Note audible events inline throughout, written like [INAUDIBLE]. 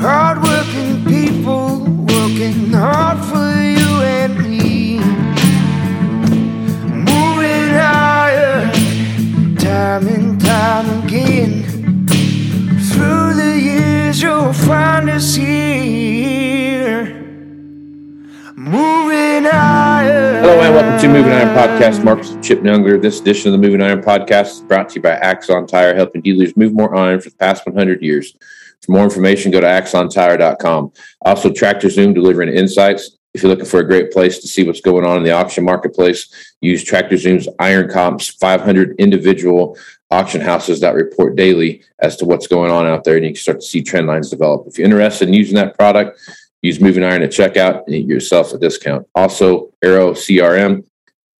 Hardworking people working hard for you and me. Time and time again. Through the years, you'll find. Moving. Hello and welcome to Moving Iron Podcast. Marcus Chip Youngler. This edition of the Moving Iron Podcast is brought to you by Axon Tire, helping dealers move more iron for the past 100 years. For more information, go to axontire.com. Also, Tractor Zoom delivering insights. If you're looking for a great place to see what's going on in the auction marketplace, use Tractor Zoom's Iron Comps 500 individual auction houses that report daily as to what's going on out there, and you can start to see trend lines develop. If you're interested in using that product, use Moving Iron at checkout and get yourself a discount. Also, Arrow CRM.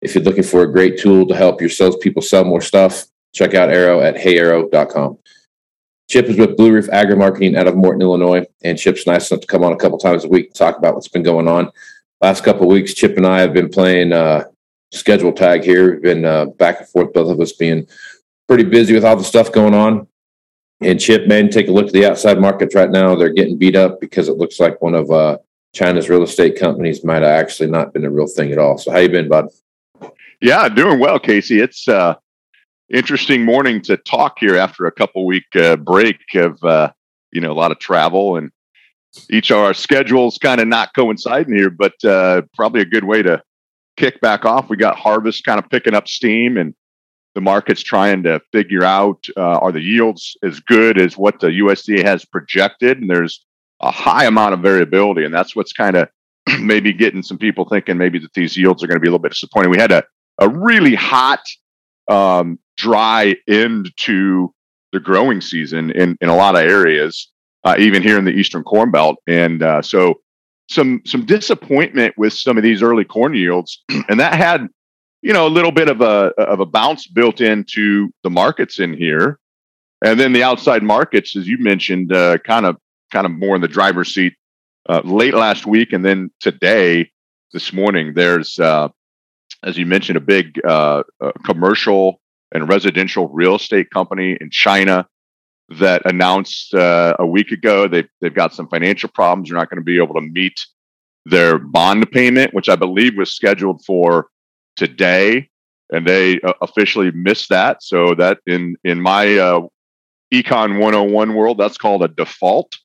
If you're looking for a great tool to help your salespeople sell more stuff, check out Arrow at heyarrow.com. Chip is with Blue Reef Agri Marketing out of Morton, Illinois, and Chip's nice enough to come on a couple times a week to talk about what's been going on. Last couple of weeks, Chip and I have been playing uh, schedule tag here. We've been uh, back and forth, both of us being pretty busy with all the stuff going on. And Chip, man, take a look at the outside markets right now. They're getting beat up because it looks like one of uh, China's real estate companies might have actually not been a real thing at all. So, how you been, bud? Yeah, doing well, Casey. It's uh interesting morning to talk here after a couple week uh, break of uh, you know a lot of travel and each of our schedules kind of not coinciding here, but uh, probably a good way to kick back off. We got harvest kind of picking up steam and the market's trying to figure out uh, are the yields as good as what the USDA has projected, and there's a high amount of variability, and that's what's kind of [CLEARS THROAT] maybe getting some people thinking maybe that these yields are going to be a little bit disappointing. We had a a really hot um, dry end to the growing season in, in a lot of areas, uh, even here in the Eastern Corn Belt. And uh, so some some disappointment with some of these early corn yields, [CLEARS THROAT] and that had you know a little bit of a of a bounce built into the markets in here, and then the outside markets, as you mentioned, uh, kind of kind of more in the driver's seat uh, late last week, and then today, this morning, there's uh, as you mentioned, a big uh, commercial and residential real estate company in China that announced uh, a week ago they've, they've got some financial problems. They're not going to be able to meet their bond payment, which I believe was scheduled for today, and they uh, officially missed that. So that in in my uh, econ 101 world, that's called a default.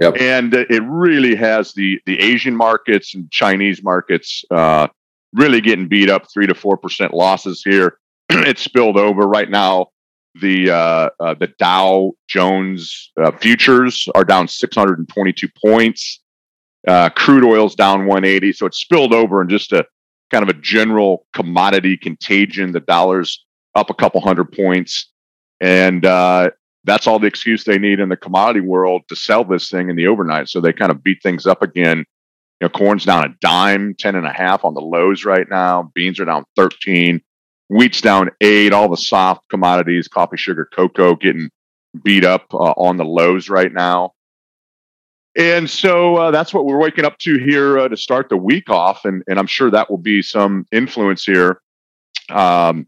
Yep. And it really has the the Asian markets and Chinese markets uh, really getting beat up, three to four percent losses here. [CLEARS THROAT] it's spilled over right now. The uh, uh, the Dow Jones uh, futures are down 622 points. Uh, crude oil's down 180, so it's spilled over in just a kind of a general commodity contagion. The dollar's up a couple hundred points, and uh, that's all the excuse they need in the commodity world to sell this thing in the overnight. So they kind of beat things up again. You know, corn's down a dime, 10 and a half on the lows right now. Beans are down 13. Wheat's down eight. All the soft commodities, coffee, sugar, cocoa, getting beat up uh, on the lows right now. And so uh, that's what we're waking up to here uh, to start the week off. And, and I'm sure that will be some influence here. Um,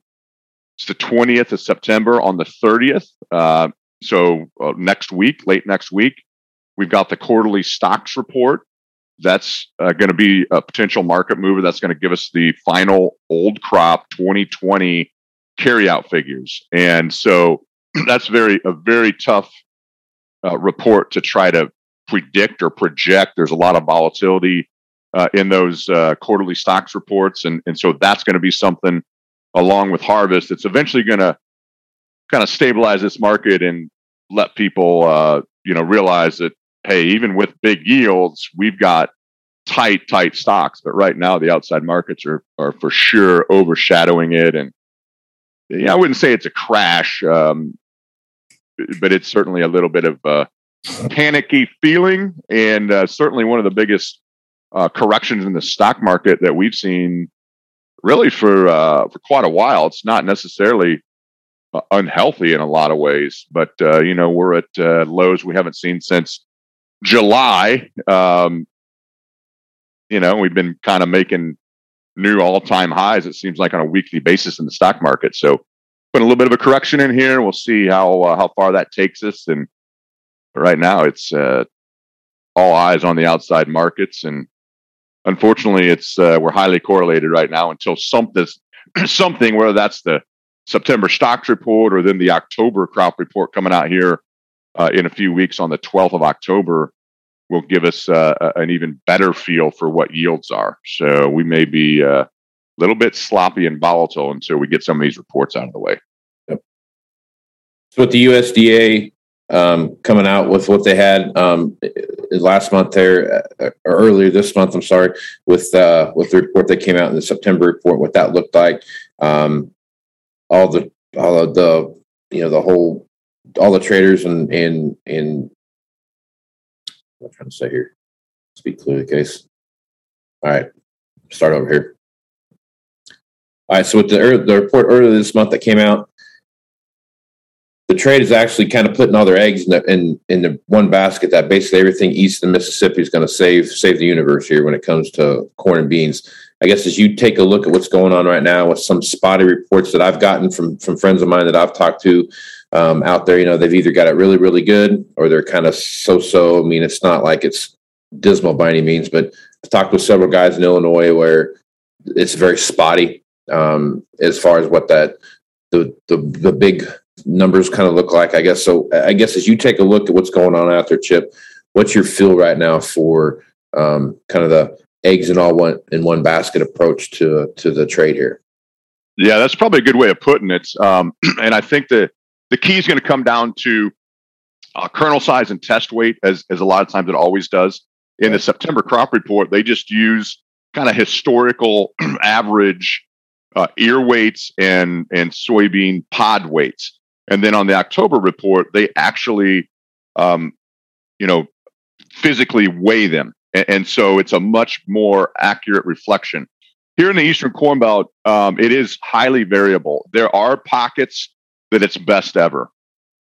it's the 20th of September on the 30th. Uh, so uh, next week, late next week, we've got the quarterly stocks report that's uh, going to be a potential market mover. That's going to give us the final old crop 2020 carryout figures. And so [CLEARS THROAT] that's very a very tough uh, report to try to predict or project. There's a lot of volatility uh, in those uh, quarterly stocks reports, and and so that's going to be something along with harvest. It's eventually going to kind of stabilize this market and let people uh, you know realize that hey, even with big yields, we've got tight, tight stocks. But right now, the outside markets are are for sure overshadowing it, and yeah, I wouldn't say it's a crash, um, but it's certainly a little bit of a panicky feeling, and uh, certainly one of the biggest uh, corrections in the stock market that we've seen really for uh, for quite a while. It's not necessarily uh, unhealthy in a lot of ways, but uh, you know we're at uh, lows we haven't seen since July. Um, you know we've been kind of making new all-time highs. It seems like on a weekly basis in the stock market. So put a little bit of a correction in here, we'll see how uh, how far that takes us. And right now, it's uh, all eyes on the outside markets, and unfortunately, it's uh, we're highly correlated right now until something [CLEARS THROAT] something whether that's the September stocks report or then the October crop report coming out here uh, in a few weeks on the 12th of October will give us uh, an even better feel for what yields are. So we may be uh, a little bit sloppy and volatile until we get some of these reports out of the way. Yep. So with the USDA um, coming out with what they had um, last month there uh, or earlier this month. I'm sorry with uh, with the report that came out in the September report, what that looked like. Um, all the all of the you know the whole all the traders and and and I'm trying to say here. Speak clearly, case. All right, start over here. All right, so with the the report earlier this month that came out, the trade is actually kind of putting all their eggs in the, in, in the one basket that basically everything east of Mississippi is going to save save the universe here when it comes to corn and beans. I guess as you take a look at what's going on right now with some spotty reports that I've gotten from from friends of mine that I've talked to um, out there, you know, they've either got it really really good or they're kind of so so. I mean, it's not like it's dismal by any means, but I've talked with several guys in Illinois where it's very spotty um, as far as what that the the the big numbers kind of look like, I guess. So I guess as you take a look at what's going on out there, Chip, what's your feel right now for um, kind of the eggs in all one in one basket approach to to the trade here? Yeah, that's probably a good way of putting it. Um, [CLEARS THROAT] and I think the the key is going to come down to uh, kernel size and test weight, as as a lot of times it always does. In the September crop report, they just use kind of historical [CLEARS THROAT] average uh, ear weights and and soybean pod weights. And then on the October report, they actually, um, you know, physically weigh them. And, and, so it's a much more accurate reflection. Here in the Eastern Corn Belt, um, it is highly variable. There are pockets that it's best ever.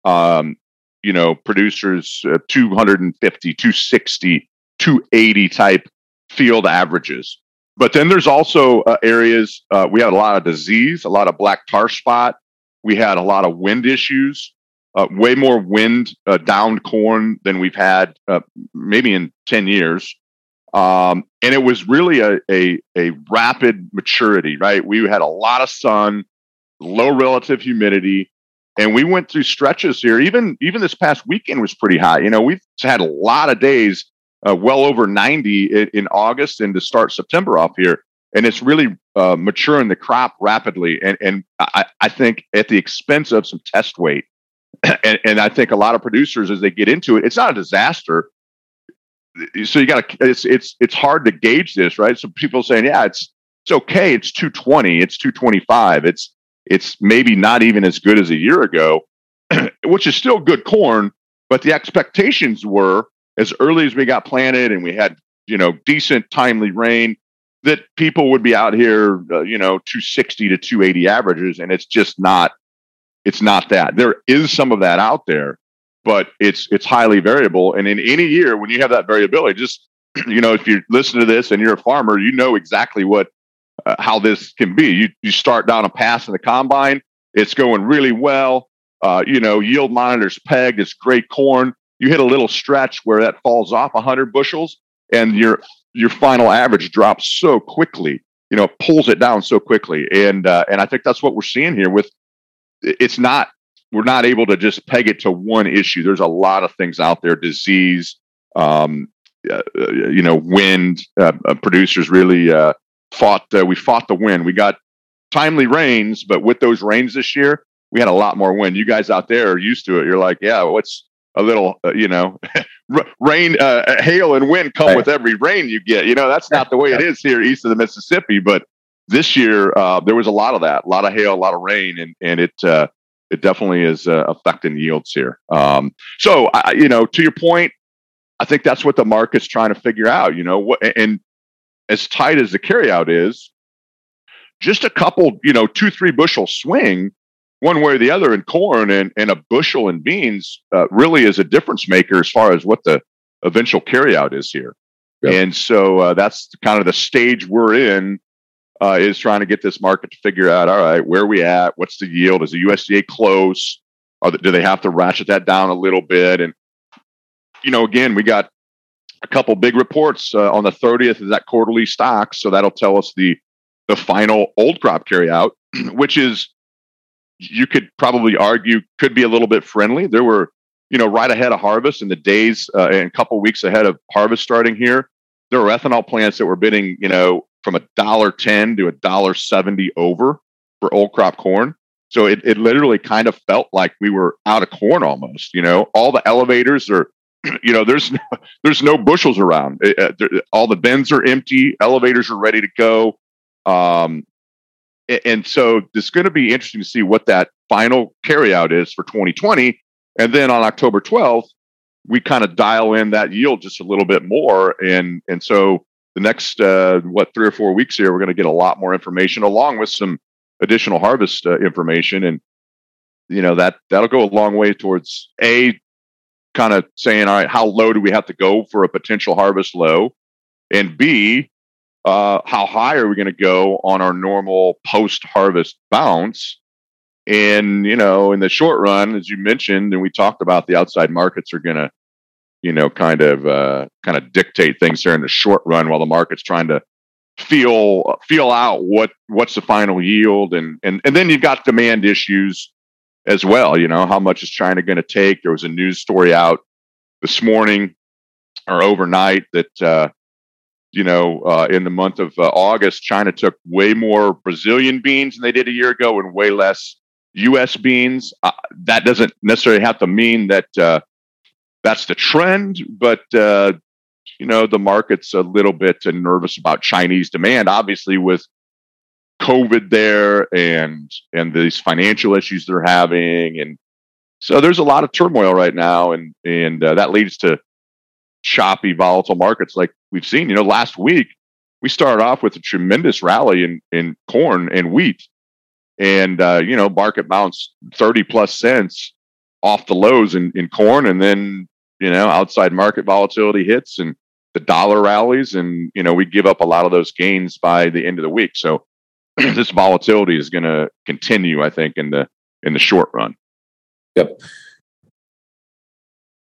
Um, you know, producers uh, 250, 260, 280 type field averages. But then there's also uh, areas, uh, we had a lot of disease, a lot of black tar spot, we had a lot of wind issues, uh, way more wind uh, downed corn than we've had uh, maybe in 10 years. Um, and it was really a, a, a rapid maturity, right? We had a lot of sun, low relative humidity, and we went through stretches here. Even even this past weekend was pretty high. You know, we've had a lot of days uh, well over 90 in, in, August and to start September off here and it's really uh, maturing the crop rapidly. And and I, I think at the expense of some test weight. [CLEARS THROAT] And, and I think a lot of producers, as they get into it, it's not a disaster. So you got to it's it's it's hard to gauge this, right? So people saying, yeah, it's it's okay, it's 220, it's 225, it's it's maybe not even as good as a year ago, [CLEARS THROAT] which is still good corn, but the expectations were as early as we got planted and we had you know decent timely rain that people would be out here, uh, you know, 260 to 280 averages, and it's just not. It's not that. There is some of that out there, but it's it's highly variable. And in any year, when you have that variability, just [CLEARS THROAT] you know, if you listen to this and you're a farmer, you know exactly what uh, how this can be. You you start down a pass in the combine, it's going really well. Uh, you know, yield monitors pegged. It's great corn. You hit a little stretch where that falls off 100 bushels, and you're your final average drops so quickly. You know, pulls it down so quickly, and uh, and I think that's what we're seeing here. With it's not we're not able to just peg it to one issue. There's a lot of things out there: disease, um, uh, you know, wind uh, uh, producers really uh, fought. Uh, we fought the wind. We got timely rains, but with those rains this year, we had a lot more wind. You guys out there are used to it. You're like, yeah, what's a little, uh, you know, [LAUGHS] rain, uh, hail, and wind come right. with every rain you get. You know, that's not the way it is here east of the Mississippi. But this year, uh, there was a lot of that, a lot of hail, a lot of rain, and and it uh, it definitely is uh, affecting yields here. Um, so, I, you know, to your point, I think that's what the market's trying to figure out. You know, what and as tight as the carryout is, just a couple, you know, two three bushel swing one way or the other in corn and, and a bushel in beans uh, really is a difference maker as far as what the eventual carryout is here. Yep. And so uh, that's kind of the stage we're in uh, is trying to get this market to figure out, all right, where are we at? What's the yield? Is the USDA close? Or do they have to ratchet that down a little bit? And, you know, again, we got a couple big reports uh, on the 30th of that quarterly stock. So that'll tell us the, the final old crop carryout, [CLEARS THROAT] which is you could probably argue could be a little bit friendly. There were, you know, right ahead of harvest in the days uh, and a couple weeks ahead of harvest starting here, there were ethanol plants that were bidding, you know, from a dollar ten to a dollar seventy over for old crop corn. So it, it literally kind of felt like we were out of corn almost. You know, all the elevators are, [CLEARS THROAT] you know, there's no, [LAUGHS] there's no bushels around. Uh, all the bins are empty. Elevators are ready to go. Um, and so it's going to be interesting to see what that final carryout is for 2020. And then on October 12th, we kind of dial in that yield just a little bit more. And and so the next uh, what three or four weeks here, we're going to get a lot more information along with some additional harvest uh, information. And you know that that'll go a long way towards a kind of saying, all right, how low do we have to go for a potential harvest low, and b uh, how high are we going to go on our normal post harvest bounce? And, you know, in the short run, as you mentioned, and we talked about the outside markets are going to, you know, kind of, uh, kind of dictate things there in the short run while the market's trying to feel, feel out what, what's the final yield. And, and, and then you've got demand issues as well. You know, how much is China going to take? There was a news story out this morning or overnight that, uh, you know, uh, in the month of uh, August, China took way more Brazilian beans than they did a year ago and way less U.S. beans. Uh, that doesn't necessarily have to mean that uh, that's the trend, but uh, you know, the market's a little bit nervous about Chinese demand, obviously with COVID there and and these financial issues they're having, and so there's a lot of turmoil right now, and and uh, that leads to choppy, volatile markets like we've seen. You know, last week we started off with a tremendous rally in in corn and wheat, and uh, you know, market bounced thirty plus cents off the lows in, in corn, and then you know, outside market volatility hits and the dollar rallies, and you know, we give up a lot of those gains by the end of the week. So [CLEARS THROAT] this volatility is going to continue, I think, in the in the short run. Yep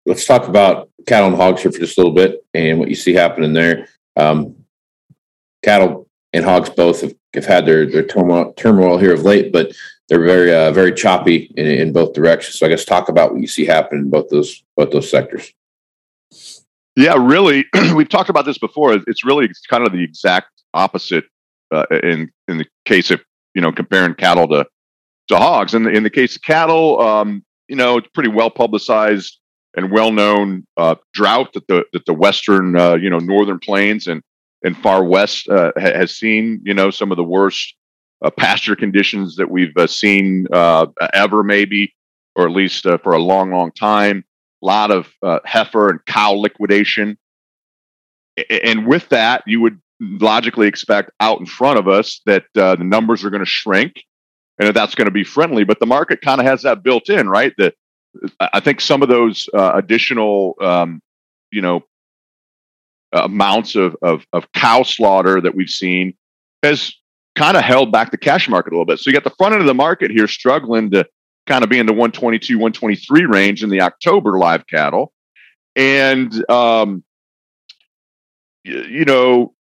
let's talk about cattle and hogs here for just a little bit and what you see happening there. Um, cattle and hogs both have, have had their their turmoil, turmoil, here of late, but they're very uh, very choppy in, in both directions. So I guess talk about what you see happening in both those both those sectors. Yeah, really, [CLEARS THROAT] we've talked about this before. It's really kind of the exact opposite uh, in in the case of you know comparing cattle to to hogs. In the, in the case of cattle, um, you know, it's pretty well publicized and well-known uh, drought that the that the western uh, you know northern plains and and far west uh, ha- has seen. You know some of the worst uh, pasture conditions that we've uh, seen ever, maybe, or at least for a long, long time. A lot of heifer and cow liquidation, and with that, you would logically expect out in front of us that the numbers are going to shrink and that's going to be friendly. But the market kind of has that built in, right? That I think some of those uh, additional, um, you know, amounts of, of, of cow slaughter that we've seen has kind of held back the cash market a little bit. So you got the front end of the market here struggling to kind of be in the 122, 123 range in the October live cattle. And, um, you know,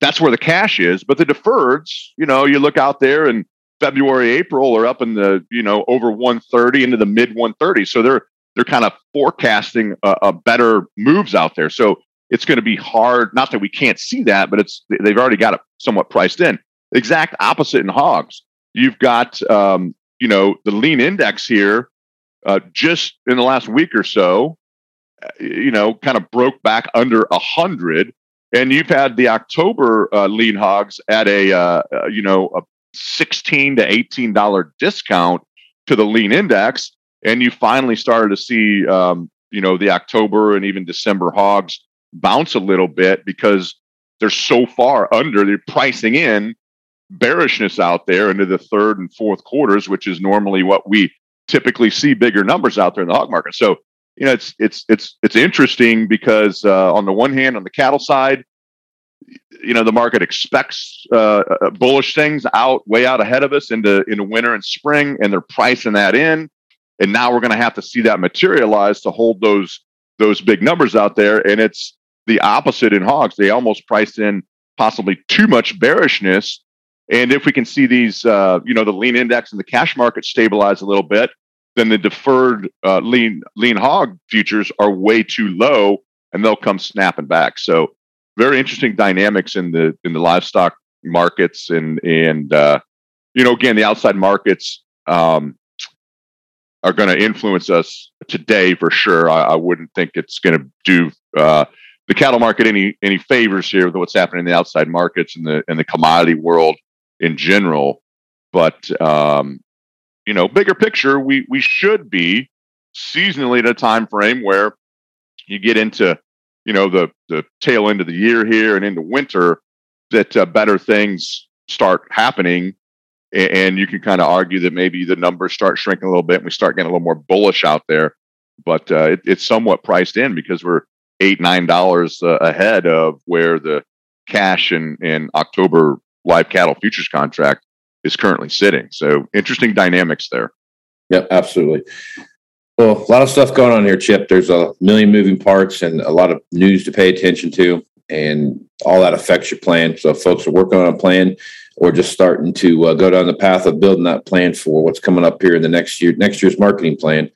that's where the cash is. But the deferreds, you know, you look out there and February, April are up in the you know over 130 into the mid 130. So they're they're kind of forecasting a, a better moves out there. So it's going to be hard. Not that we can't see that, but it's they've already got it somewhat priced in. Exact opposite in hogs. You've got um, you know the lean index here uh, just in the last week or so. uh, You know, kind of broke back under a hundred, and you've had the October uh, lean hogs at a uh, uh, you know a sixteen to eighteen dollar discount to the lean index, and you finally started to see um, you know the October and even December hogs bounce a little bit because they're so far under. They're pricing in bearishness out there into the third and fourth quarters, which is normally what we typically see bigger numbers out there in the hog market. So you know it's it's it's it's interesting because uh, on the one hand, on the cattle side, you know the market expects uh, uh, bullish things out way out ahead of us into into winter and spring, and they're pricing that in. And now we're going to have to see that materialize to hold those those big numbers out there. And it's the opposite in hogs. They almost priced in possibly too much bearishness. And if we can see these, uh, you know, the lean index and the cash market stabilize a little bit, then the deferred uh, lean lean hog futures are way too low, and they'll come snapping back. So very interesting dynamics in the in the livestock markets, and and uh, you know, again, the outside markets um, are going to influence us today for sure. I, I wouldn't think it's going to do uh, the cattle market any any favors here with what's happening in the outside markets and the and the commodity world in general. But um, you know, bigger picture, we we should be seasonally at a time frame where you get into you know the the tail end of the year here and into winter that uh, better things start happening. A- and you can kind of argue that maybe the numbers start shrinking a little bit and we start getting a little more bullish out there. But uh, it, it's somewhat priced in because we're eight nine dollars uh, ahead of where the cash and and october live cattle futures contract is currently sitting so interesting dynamics there Yep, absolutely. Well, a lot of stuff going on here, Chip. There's a million moving parts and a lot of news to pay attention to, and all that affects your plan. So, folks are working on a plan or just starting to uh, go down the path of building that plan for what's coming up here in the next year, next year's marketing plan.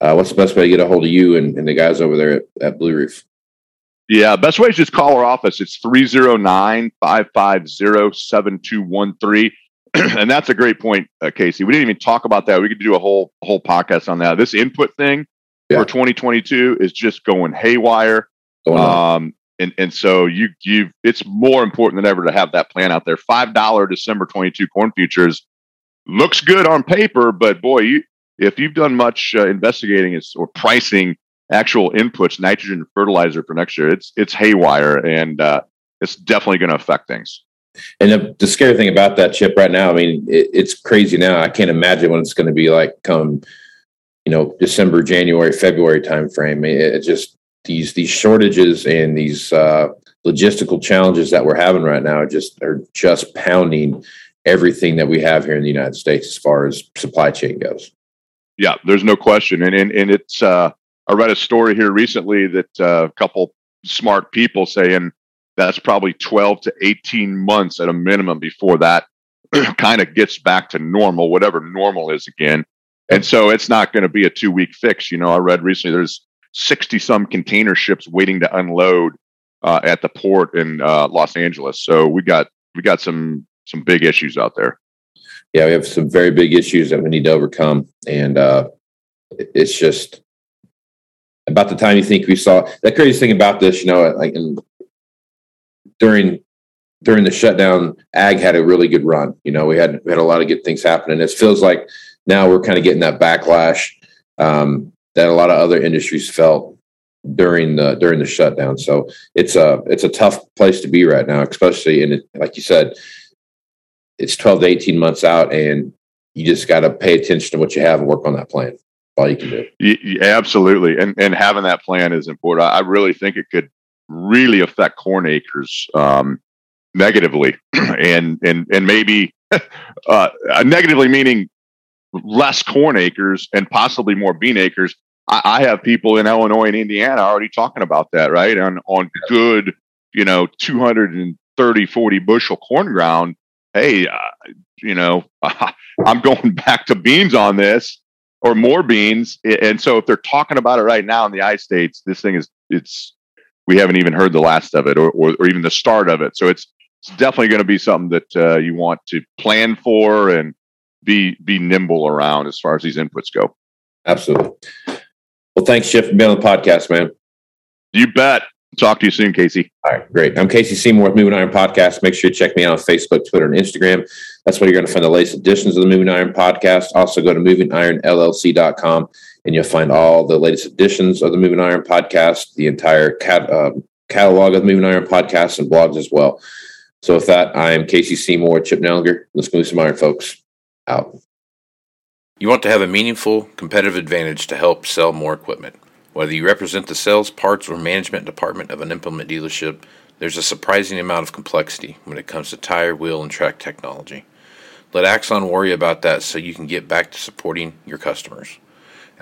Uh, what's the best way to get a hold of you and, and the guys over there at, at Blue Reef? Yeah, best way is just call our office. It's 309-550-7213. [CLEARS THROAT] and that's a great point, uh, Casey. We didn't even talk about that. We could do a whole whole podcast on that. This input thing Yeah. for 2022 is just going haywire. Going? Um, and and so you you it's more important than ever to have that plan out there. Five dollar December 22 corn futures looks good on paper, but boy, you if you've done much uh, investigating or pricing actual inputs, nitrogen fertilizer for next year, it's it's haywire, and uh, it's definitely going to affect things. And the, the scary thing about that chip right now, I mean, it, it's crazy now. I can't imagine what it's going to be like come, you know, December, January, February timeframe. It, it just these these shortages and these uh, logistical challenges that we're having right now are just are just pounding everything that we have here in the United States as far as supply chain goes. Yeah, there's no question, and and, and it's. Uh, I read a story here recently that uh, a couple smart people saying that's probably 12 to 18 months at a minimum before that [CLEARS THROAT] kind of gets back to normal, whatever normal is again. And so it's not going to be a two week fix. You know, I read recently there's 60 some container ships waiting to unload uh, at the port in uh, Los Angeles. So we got we got some some big issues out there. Yeah, we have some very big issues that we need to overcome, and uh, it's just about the time you think we saw the crazy thing about this. You know, like in, during during the shutdown, ag had a really good run. You know, we had we had a lot of good things happening. It feels like now we're kind of getting that backlash um, that a lot of other industries felt during the during the shutdown. So it's a it's a tough place to be right now, especially in it, like you said, it's twelve to eighteen months out, and you just got to pay attention to what you have and work on that plan. All you can do. Absolutely, and and having that plan is important. I really think it could really affect corn acres um, negatively, [CLEARS THROAT] and and and maybe [LAUGHS] uh, negatively meaning less corn acres and possibly more bean acres. I, I have people in Illinois and Indiana already talking about that, right? On on good, you know, 230, 40 bushel corn ground. Hey, uh, you know, [LAUGHS] I'm going back to beans on this or more beans. And so if they're talking about it right now in the I states, this thing is it's we haven't even heard the last of it or, or, or even the start of it. So it's, it's definitely going to be something that uh, you want to plan for and be be nimble around as far as these inputs go. Absolutely. Well, thanks, Jeff, for being on the podcast, man. You bet. Talk to you soon, Casey. All right, great. I'm Casey Seymour with Moving Iron Podcast. Make sure you check me out on Facebook, Twitter, and Instagram. That's where you're going to find the latest editions of the Moving Iron Podcast. Also, go to movingironllc.com and you'll find all the latest editions of the Moving Iron Podcast, the entire cat, uh, catalog of the Moving Iron podcasts and blogs as well. So, with that, I am Casey Seymour, Chip Nellinger. Let's move some iron, folks. Out. You want to have a meaningful competitive advantage to help sell more equipment. Whether you represent the sales, parts, or management department of an implement dealership, there's a surprising amount of complexity when it comes to tire, wheel, and track technology. Let Axon worry about that so you can get back to supporting your customers.